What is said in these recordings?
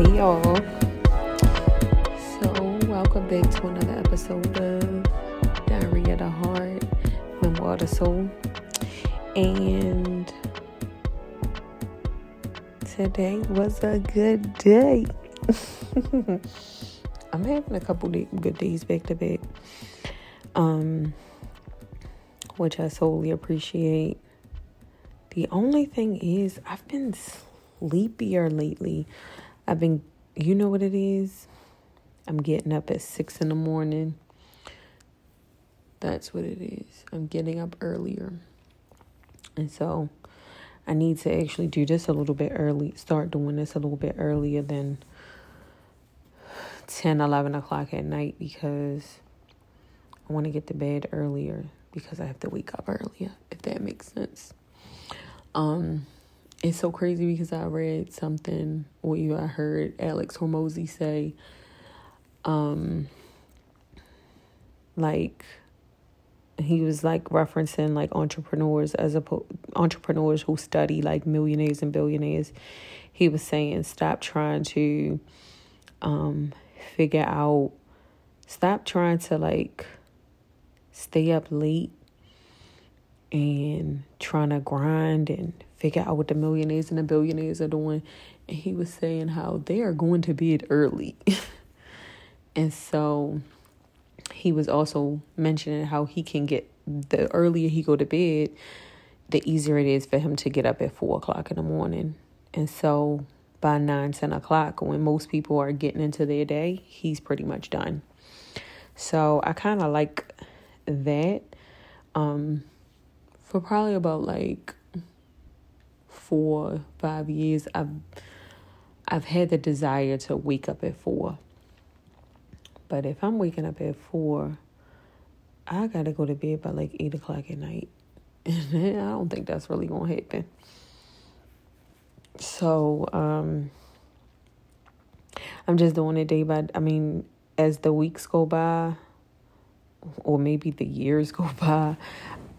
Hey y'all. So, welcome back to another episode of Diary of the Heart, Memoir of the Soul. And today was a good day. I'm having a couple good days back to back. Um, which I solely appreciate. The only thing is, I've been sleepier lately. I've been, you know what it is? I'm getting up at six in the morning. That's what it is. I'm getting up earlier. And so I need to actually do this a little bit early, start doing this a little bit earlier than 10, 11 o'clock at night because I want to get to bed earlier because I have to wake up earlier, if that makes sense. Um, it's so crazy because I read something or you I heard Alex Hormozi say, um, like he was like referencing like entrepreneurs as a entrepreneurs who study like millionaires and billionaires. He was saying stop trying to um figure out stop trying to like stay up late and trying to grind and figure out what the millionaires and the billionaires are doing. And he was saying how they are going to bed early. and so he was also mentioning how he can get the earlier he go to bed, the easier it is for him to get up at four o'clock in the morning. And so by nine, ten o'clock, when most people are getting into their day, he's pretty much done. So I kind of like that. Um, for probably about like four, five years, I've I've had the desire to wake up at four. But if I'm waking up at four, I gotta go to bed by like eight o'clock at night. And I don't think that's really gonna happen. So, um I'm just doing it day by I mean, as the weeks go by or maybe the years go by,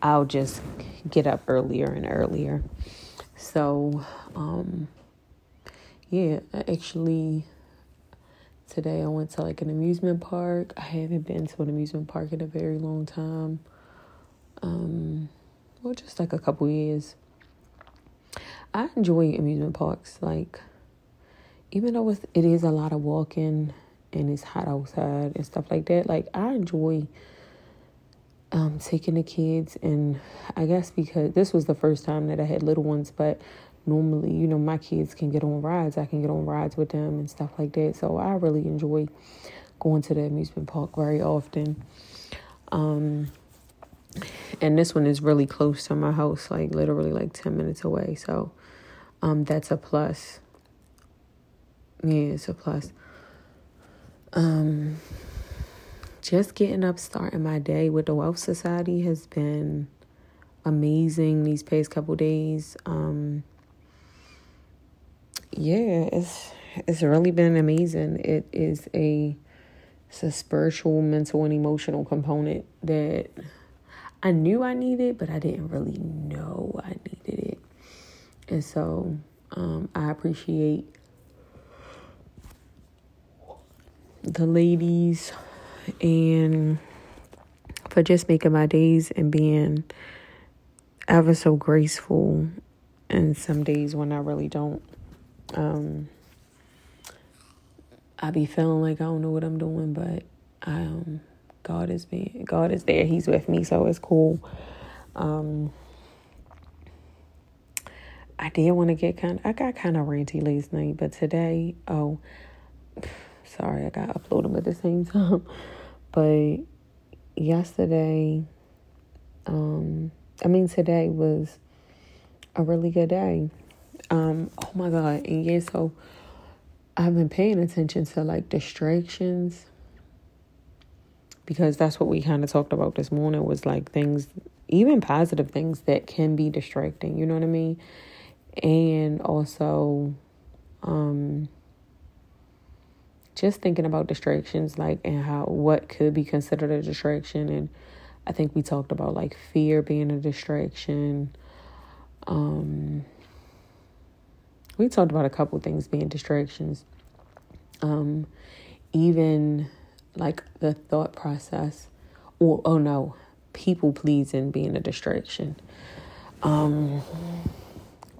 I'll just get up earlier and earlier. So, um, yeah, actually, today I went to like an amusement park. I haven't been to an amusement park in a very long time. Um, well, just like a couple years. I enjoy amusement parks. Like, even though it's, it is a lot of walking and it's hot outside and stuff like that, like, I enjoy um, taking the kids, and I guess because this was the first time that I had little ones, but normally, you know, my kids can get on rides. I can get on rides with them and stuff like that. So I really enjoy going to the amusement park very often. Um, and this one is really close to my house, like literally like 10 minutes away. So um, that's a plus. Yeah, it's a plus. Um, just getting up, starting my day with the Wellth Society has been amazing these past couple days. Um, yeah, it's it's really been amazing. It is a it's a spiritual, mental, and emotional component that I knew I needed, but I didn't really know I needed it. And so um, I appreciate the ladies and for just making my days and being ever so graceful and some days when I really don't um I be feeling like I don't know what I'm doing but um God is being God is there. He's with me so it's cool. Um I did want to get kind of, I got kind of ranty last night but today oh sorry I got uploaded at the same time but yesterday, um, I mean, today was a really good day. Um, oh my God. And yeah, so I've been paying attention to like distractions because that's what we kind of talked about this morning was like things, even positive things that can be distracting, you know what I mean? And also, um, just thinking about distractions like and how what could be considered a distraction and I think we talked about like fear being a distraction. Um we talked about a couple things being distractions. Um even like the thought process or oh no, people pleasing being a distraction. Um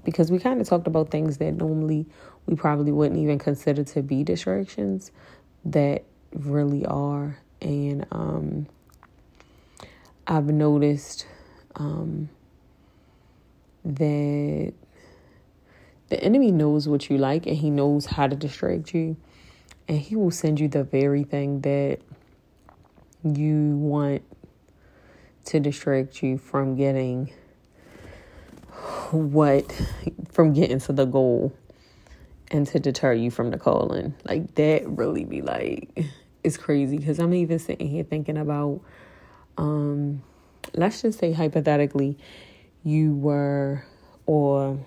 because we kind of talked about things that normally we probably wouldn't even consider to be distractions that really are. And um, I've noticed um, that the enemy knows what you like and he knows how to distract you. And he will send you the very thing that you want to distract you from getting what, from getting to the goal and to deter you from the calling. Like that really be like it's crazy because I'm even sitting here thinking about um let's just say hypothetically you were or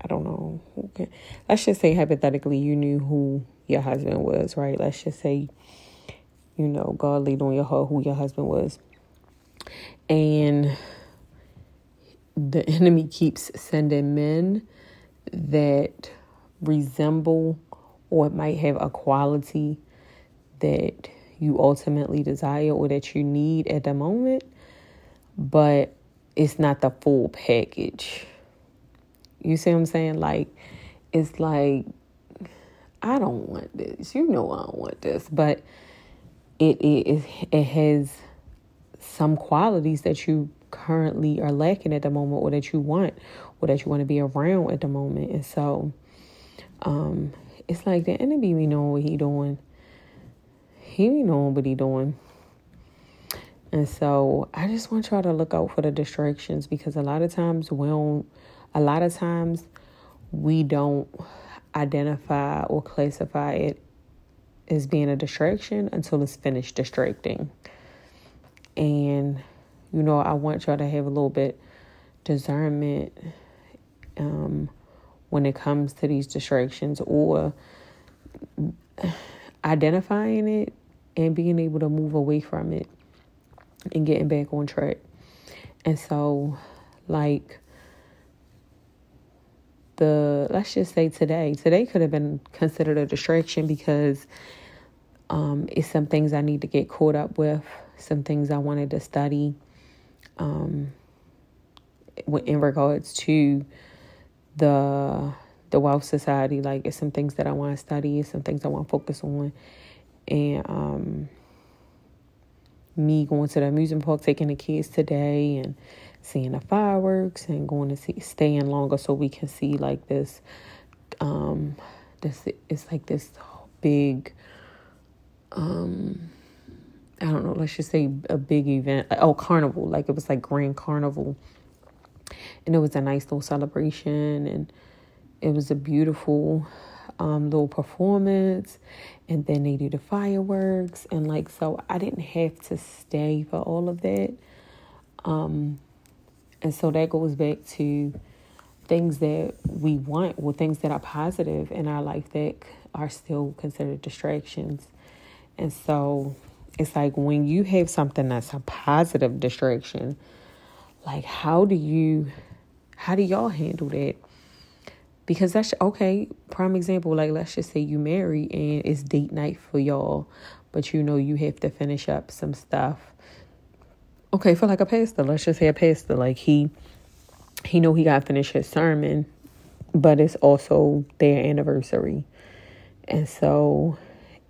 I don't know okay let's just say hypothetically you knew who your husband was, right? Let's just say you know God laid on your heart who your husband was. And the enemy keeps sending men that resemble or it might have a quality that you ultimately desire or that you need at the moment, but it's not the full package. You see what I'm saying? Like, it's like, I don't want this. You know, I don't want this, but it it it has some qualities that you currently are lacking at the moment, or that you want, or that you want to be around at the moment, and so um, it's like the enemy be knowing what he doing. He be knowing what he doing. And so I just want y'all to look out for the distractions because a lot of times we don't, a lot of times we don't identify or classify it as being a distraction until it's finished distracting. And, you know, I want y'all to have a little bit discernment um, when it comes to these distractions or identifying it and being able to move away from it and getting back on track. And so, like, the let's just say today, today could have been considered a distraction because um, it's some things I need to get caught up with, some things I wanted to study um, in regards to the the Wellth Society like it's some things that i want to study some things i want to focus on and um me going to the amusement park taking the kids today and seeing the fireworks and going to see staying longer so we can see like this um this it's like this big um I don't know, let's just say a big event. Oh, carnival. Like it was like grand carnival and it was a nice little celebration and it was a beautiful um, little performance and then they do the fireworks and like so I didn't have to stay for all of that. Um, and so that goes back to things that we want, well, things that are positive in our life that are still considered distractions. And so it's like when you have something that's a positive distraction, like how do you how do y'all handle that? Because that's okay, prime example, like let's just say you marry and it's date night for y'all, but you know you have to finish up some stuff. Okay, for like a pastor, let's just say a pastor, like he he know he gotta finish his sermon, but it's also their anniversary. And so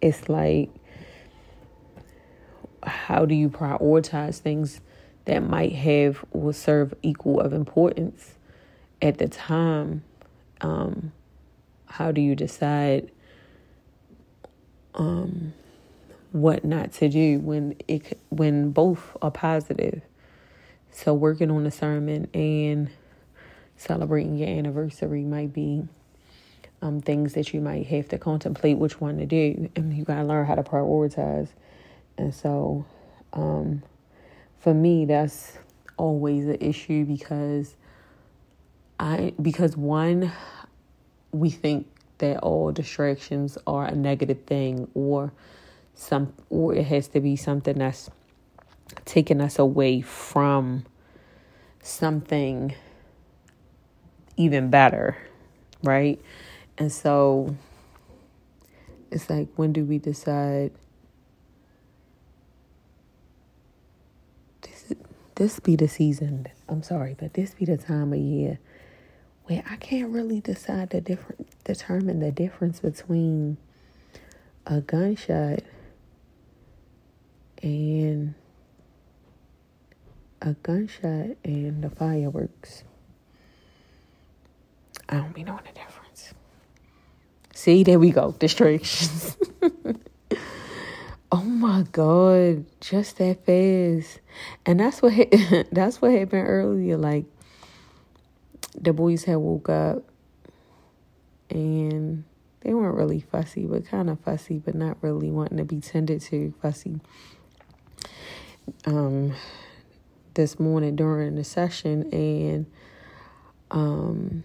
it's like how do you prioritize things that might have will serve equal of importance at the time. Um, how do you decide um, what not to do when it when both are positive? So working on the sermon and celebrating your anniversary might be um, things that you might have to contemplate which one to do and you got to learn how to prioritize. And so, um, for me, that's always an issue because I because one, we think that all distractions are a negative thing or some or it has to be something that's taking us away from something even better, right? And so it's like when do we decide this be the season. I'm sorry, but this be the time of year where I can't really decide the different determine the difference between a gunshot and a gunshot and the fireworks. I don't be knowing the difference. See, there we go. Distractions. Oh my god, just that fast. And that's what that's what happened earlier. Like the boys had woke up and they weren't really fussy, but kind of fussy, but not really wanting to be tended to fussy. Um this morning during the session and um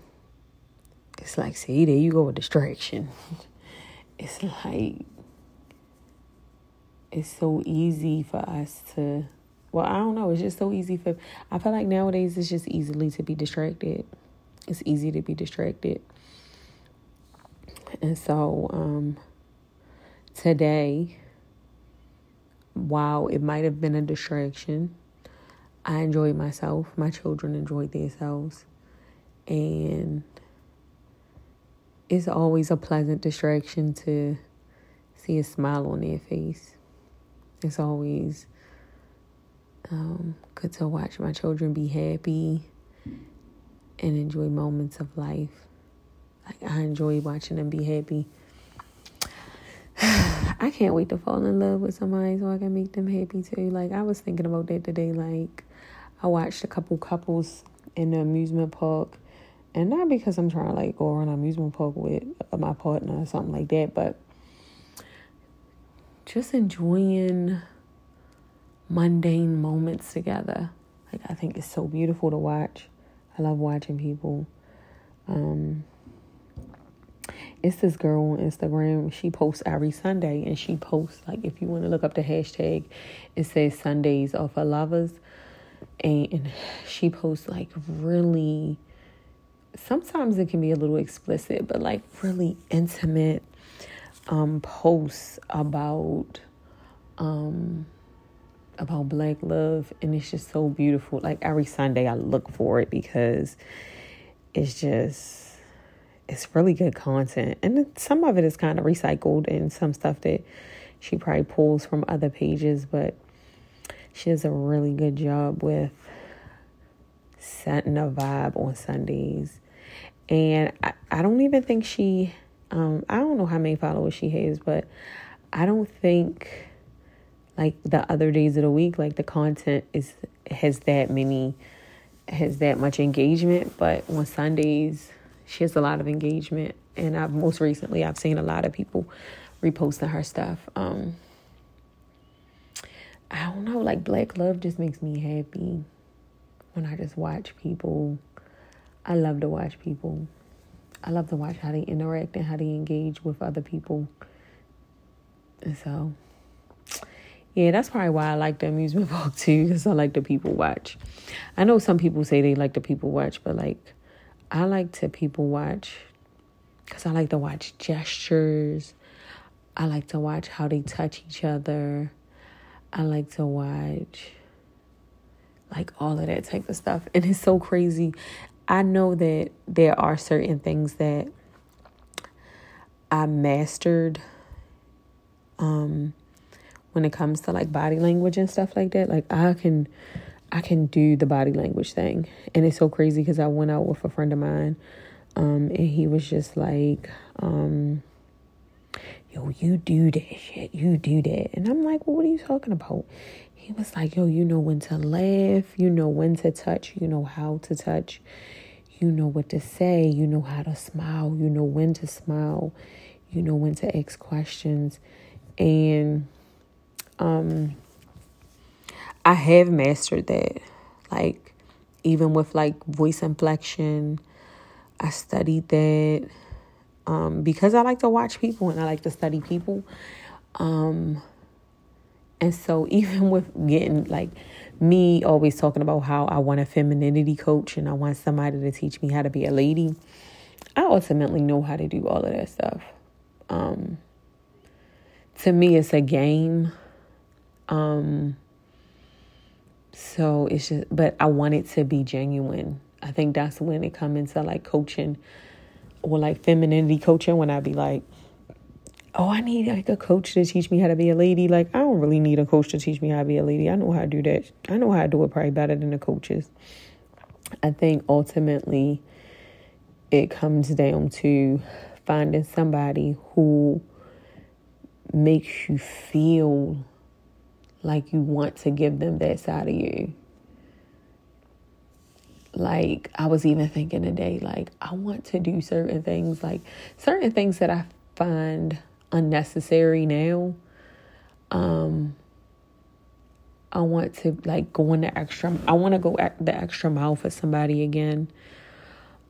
it's like see there you go with distraction. It's like it's so easy for us to well i don't know it's just so easy for i feel like nowadays it's just easily to be distracted. It's easy to be distracted. And so um today while it might have been a distraction i enjoyed myself. My children enjoyed themselves. And it's always a pleasant distraction to see a smile on their face it's always um, good to watch my children be happy and enjoy moments of life. Like I enjoy watching them be happy. I can't wait to fall in love with somebody so I can make them happy too. Like I was thinking about that today. Like I watched a couple couples in the amusement park, and not because I'm trying to like go around an amusement park with my partner or something like that, but just enjoying mundane moments together. Like I think it's so beautiful to watch. I love watching people. Um, it's this girl on Instagram. She posts every Sunday, and she posts like if you want to look up the hashtag, it says Sundays are for lovers, and she posts like really. Sometimes it can be a little explicit, but like really intimate um, posts about um, about black love and it's just so beautiful. Like every sunday i look for it because it's just it's really good content. And some of it is kind of recycled and some stuff that she probably pulls from other pages but she does a really good job with setting a vibe on sundays. And i, I don't even think she um, I don't know how many followers she has, but I don't think like the other days of the week, like the content is has that many has that much engagement. But on Sundays, she has a lot of engagement, and I've most recently I've seen a lot of people reposting her stuff. Um, I don't know, like Black Love just makes me happy when I just watch people. I love to watch people. I love to watch how they interact and how they engage with other people. And so, yeah, that's probably why I like the amusement park too, because I like the people watch. I know some people say they like the people watch, but like, I like to people watch because I like to watch gestures. I like to watch how they touch each other. I like to watch like all of that type of stuff. And it's so crazy. I know that there are certain things that I mastered um when it comes to like body language and stuff like that. Like I can I can do the body language thing. And it's so crazy because I went out with a friend of mine um and he was just like um yo, you do that shit. You do that. And I'm like, well, what are you talking about? He was like, yo, you know when to laugh, you know when to touch, you know how to touch, you know what to say, you know how to smile, you know when to smile, you know when to ask questions. And um I have mastered that. Like even with like voice inflection, I studied that um, because I like to watch people and I like to study people. Um, and so, even with getting like me always talking about how I want a femininity coach and I want somebody to teach me how to be a lady, I ultimately know how to do all of that stuff. Um, to me, it's a game. Um, so it's just, but I want it to be genuine. I think that's when it comes into like coaching or like femininity coaching when I be like, oh, I need like a coach to teach me how to be a lady. Like, I don't really need a coach to teach me how to be a lady. I know how to do that. I know how to do it probably better than the coaches. I think ultimately it comes down to finding somebody who makes you feel like you want to give them that side of you. Like, I was even thinking today, like, I want to do certain things, like certain things that I find unnecessary now. Um, I want to like go in the extra. I want to go the extra mile for somebody again.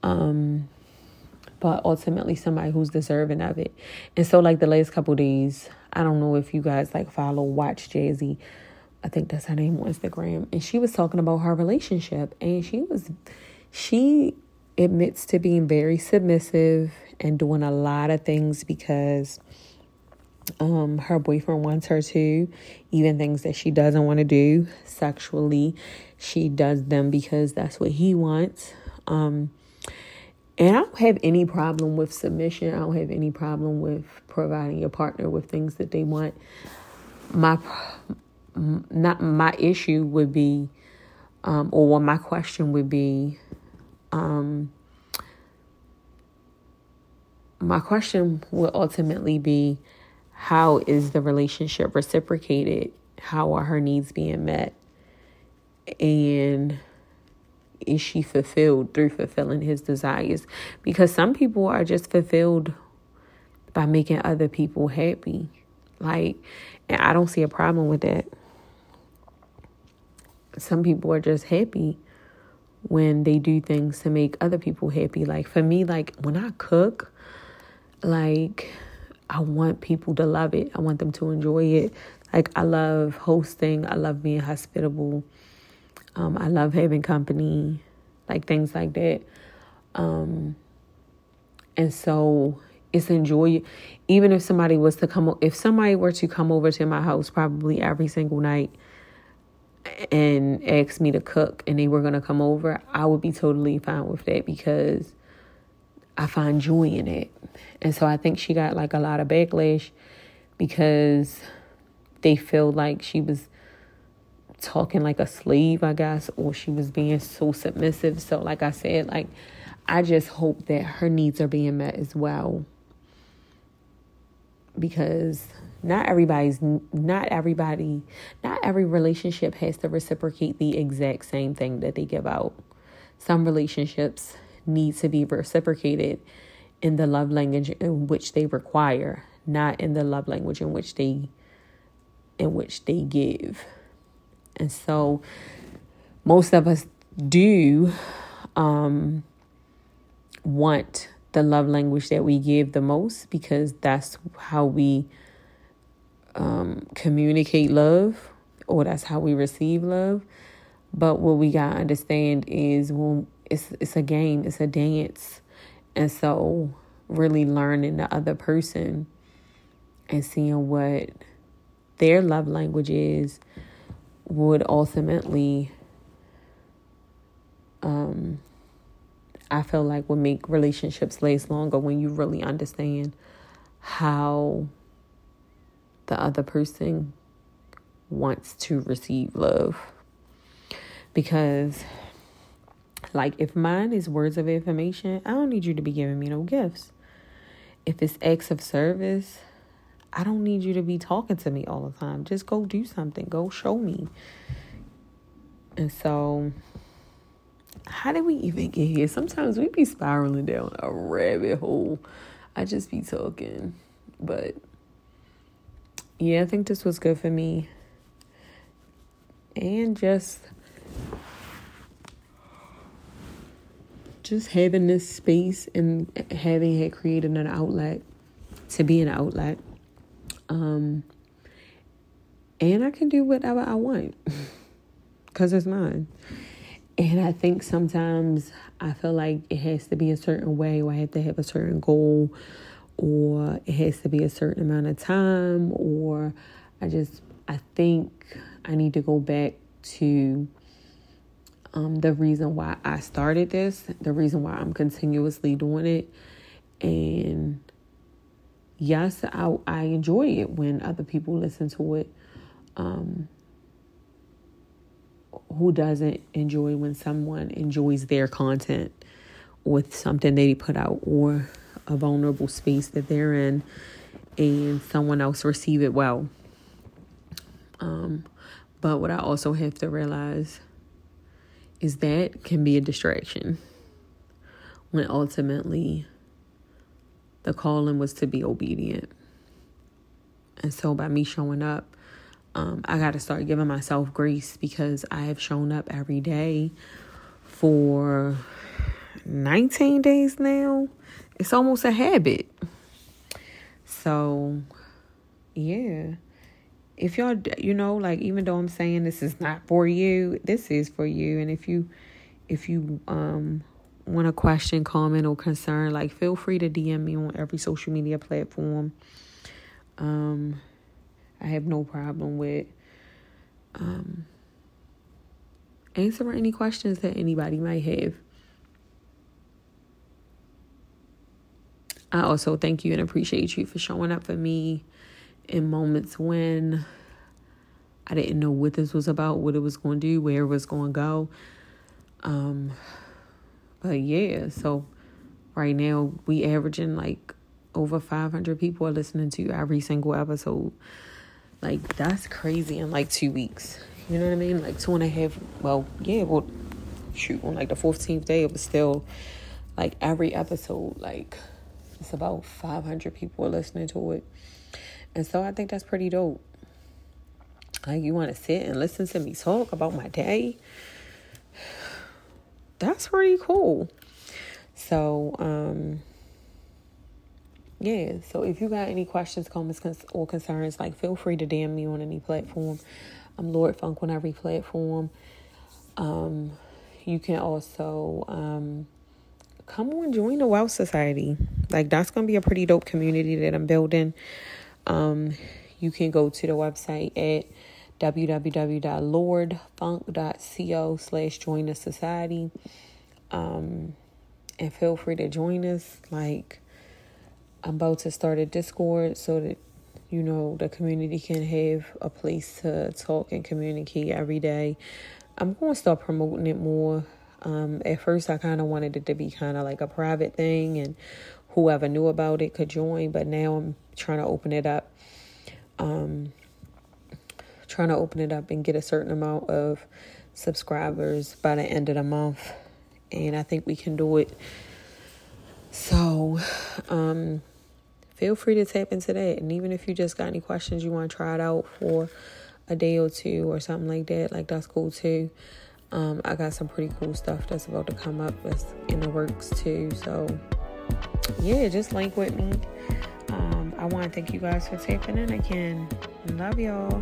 Um, but ultimately somebody who's deserving of it. And so, like the last couple days, I don't know if you guys like follow Watch Jazzy I think that's her name on Instagram, and she was talking about her relationship, and she was, she admits to being very submissive and doing a lot of things because um her boyfriend wants her to even things that she doesn't want to do sexually she does them because that's what he wants um and I don't have any problem with submission. I don't have any problem with providing your partner with things that they want. My not my issue would be, um, or what my question would be, um, my question would ultimately be, how is the relationship reciprocated? How are her needs being met? And is she fulfilled through fulfilling his desires? Because some people are just fulfilled by making other people happy. Like, and I don't see a problem with that some people are just happy when they do things to make other people happy. Like for me, like when I cook, like I want people to love it. I want them to enjoy it. Like I love hosting. I love being hospitable. Um, I love having company, like things like that. Um, and so it's enjoy. Even if somebody was to come, if somebody were to come over to my house, probably every single night and ask me to cook and they were to come over, I would be totally fine with that because I find joy in it. And so I think she got like a lot of backlash because they feel like she was talking like a slave, I guess, or she was being so submissive. So, like I said, like I just hope that her needs are being met as well because not everybody's not everybody not every relationship has to reciprocate the exact same thing that they give out some relationships need to be reciprocated in the love language in which they require, not in the love language in which they in which they give. And so most of us do um, want the love language that we give the most because that's how we um, communicate love or that's how we receive love. But what we gotta understand is when it's it's a game, it's a dance, and so really learning the other person and seeing what their love language is would ultimately um I feel like would make relationships last longer when you really understand how the other person wants to receive love. Because, like, if mine is words of affirmation, I don't need you to be giving me no gifts. If it's acts of service, I don't need you to be talking to me all the time. Just go do something, go show me. And so, how did we even get here? Sometimes we be spiraling down a rabbit hole. I just be talking. But yeah, I think this was good for me. And just just having this space and having it created an outlet to be an outlet. Um and I can do whatever I want cuz it's mine. And I think sometimes I feel like it has to be a certain way or I have to have a certain goal or it has to be a certain amount of time or I just I think I need to go back to um, the reason why I started this, the reason why I'm continuously doing it. And yes, I I enjoy it when other people listen to it. Um, who doesn't enjoy when someone enjoys their content with something they put out or a vulnerable space that they're in and someone else receive it well. Um, but what I also have to realize is that can be a distraction when ultimately the calling was to be obedient. And so by me showing up, um, I got to start giving myself grace because I have shown up every day for 19 days now. It's almost a habit. So, yeah. If y'all, you know, like even though I'm saying this is not for you, this is for you. And if you, if you um want a question, comment, or concern, like feel free to DM me on every social media platform. Um, I have no problem with um, answering any questions that anybody might have. I also thank you and appreciate you for showing up for me in moments when I didn't know what this was about, what it was going to do, where it was going to go. Um, but yeah, so right now we averaging like over 500 people are listening to every single episode. Like that's crazy in like two weeks. You know what I mean? Like two and a half. Well, yeah. Well, shoot, on like the fourteenth day, it was still like every episode. Like it's about five hundred people are listening to it, and so I think that's pretty dope. Like you want to sit and listen to me talk about my day. That's pretty cool. So, um, yeah, so if you got any questions, comments, or concerns, like feel free to DM me on any platform. I'm Lord Funk on every platform. Um, you can also um, come on join the Wellth Society. Like that's gonna be a pretty dope community that I'm building. Um, you can go to the website at www.lordfunk.co slash join the society. Um, and feel free to join us. Like I'm about to start a Discord so that you know the community can have a place to talk and communicate every day. I'm going to start promoting it more. Um, at first, I kind of wanted it to be kind of like a private thing, and whoever knew about it could join. But now I'm trying to open it up. Um, trying to open it up and get a certain amount of subscribers by the end of the month, and I think we can do it. So, um, feel free to tap into that. And even if you just got any questions you want to try it out for a day or two or something like that, like that's cool too. Um, I got some pretty cool stuff that's about to come up that's in the works too. So yeah, just link with me. Um, I want to thank you guys for tapping in again. Love y'all.